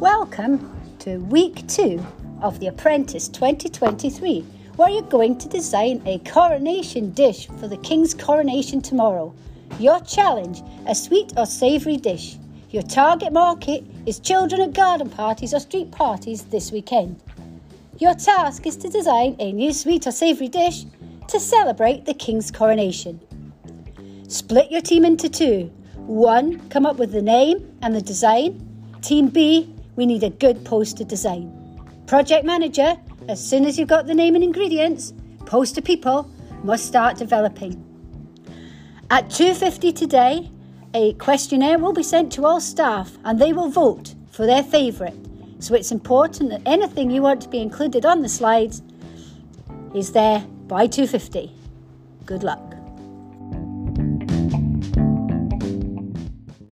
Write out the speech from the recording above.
Welcome to week two of The Apprentice 2023, where you're going to design a coronation dish for the King's coronation tomorrow. Your challenge a sweet or savoury dish. Your target market is children at garden parties or street parties this weekend. Your task is to design a new sweet or savoury dish to celebrate the King's coronation. Split your team into two. One, come up with the name and the design. Team B, we need a good poster design. Project manager, as soon as you've got the name and ingredients, poster people must start developing. At 2:50 today, a questionnaire will be sent to all staff and they will vote for their favourite. So it's important that anything you want to be included on the slides is there by 2:50. Good luck.